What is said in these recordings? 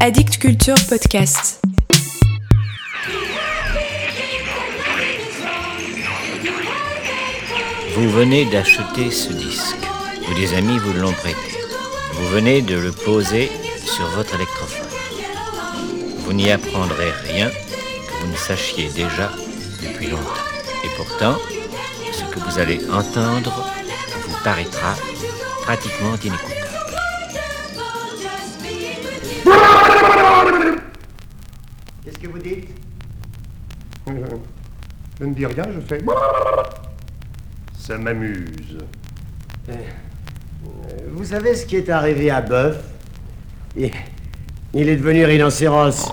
Addict Culture Podcast. Vous venez d'acheter ce disque, ou des amis vous l'ont prêté. Vous venez de le poser sur votre électrophone. Vous n'y apprendrez rien que vous ne sachiez déjà depuis longtemps. Et pourtant, ce que vous allez entendre vous paraîtra pratiquement inécoutable. Qu'est-ce que vous dites Je ne dis rien, je fais. Ça m'amuse. Euh, Vous savez ce qui est arrivé à Bœuf il, il est devenu rhinocéros.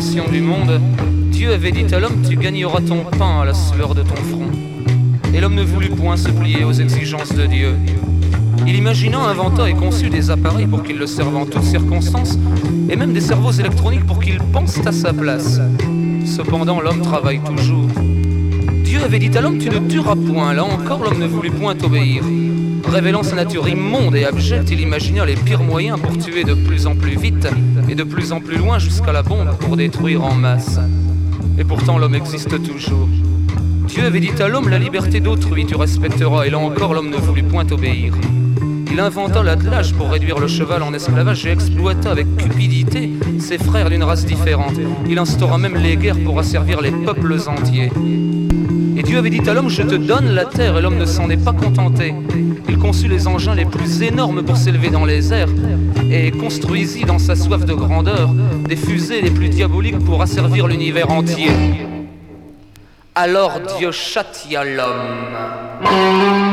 Du monde, Dieu avait dit à l'homme Tu gagneras ton pain à la sueur de ton front. Et l'homme ne voulut point se plier aux exigences de Dieu. Il imagina, inventa et conçut des appareils pour qu'il le servent en toutes circonstances, et même des cerveaux électroniques pour qu'ils pensent à sa place. Cependant, l'homme travaille toujours. Dieu avait dit à l'homme, tu ne tueras point. Là encore, l'homme ne voulut point obéir. Révélant sa nature immonde et abjecte, il imagina les pires moyens pour tuer de plus en plus vite et de plus en plus loin jusqu'à la bombe pour détruire en masse. Et pourtant, l'homme existe toujours. Dieu avait dit à l'homme, la liberté d'autrui tu respecteras, et là encore, l'homme ne voulut point obéir. Il inventa l'attelage pour réduire le cheval en esclavage et exploita avec cupidité ses frères d'une race différente. Il instaura même les guerres pour asservir les peuples entiers. Et Dieu avait dit à l'homme, je te donne la terre, et l'homme ne s'en est pas contenté. Il conçut les engins les plus énormes pour s'élever dans les airs, et construisit dans sa soif de grandeur des fusées les plus diaboliques pour asservir l'univers entier. Alors Dieu châtia l'homme.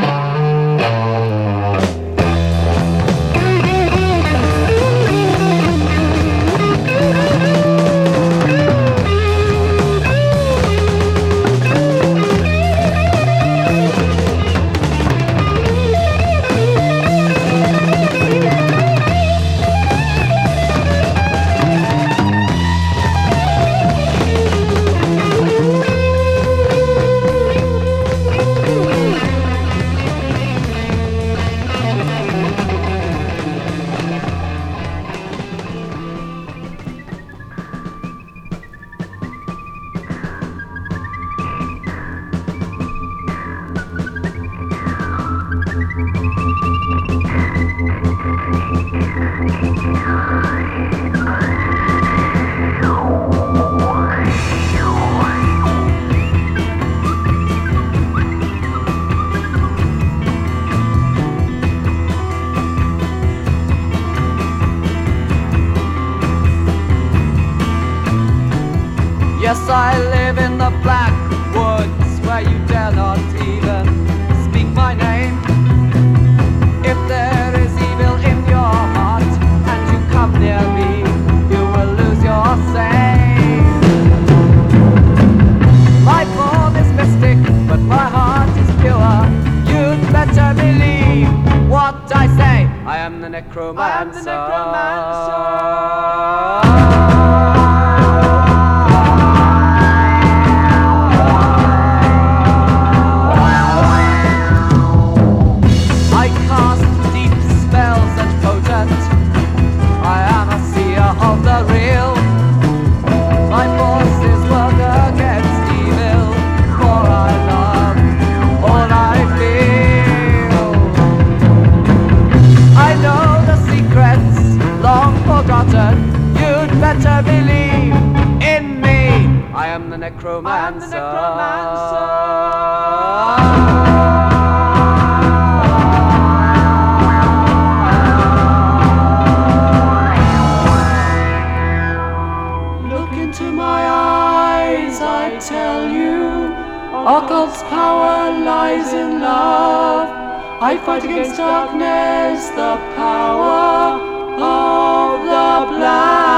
Yes, I live in the black woods where you dare not even speak my name. If there is evil in your heart and you come near me, you will lose your sane. My form is mystic, but my heart is pure. You'd better believe what I say. I am the necromancer. I am the necromancer. to believe in me. I am the necromancer. I Am the necromancer. Occult's power lies in love. I fight against darkness, the power of the black.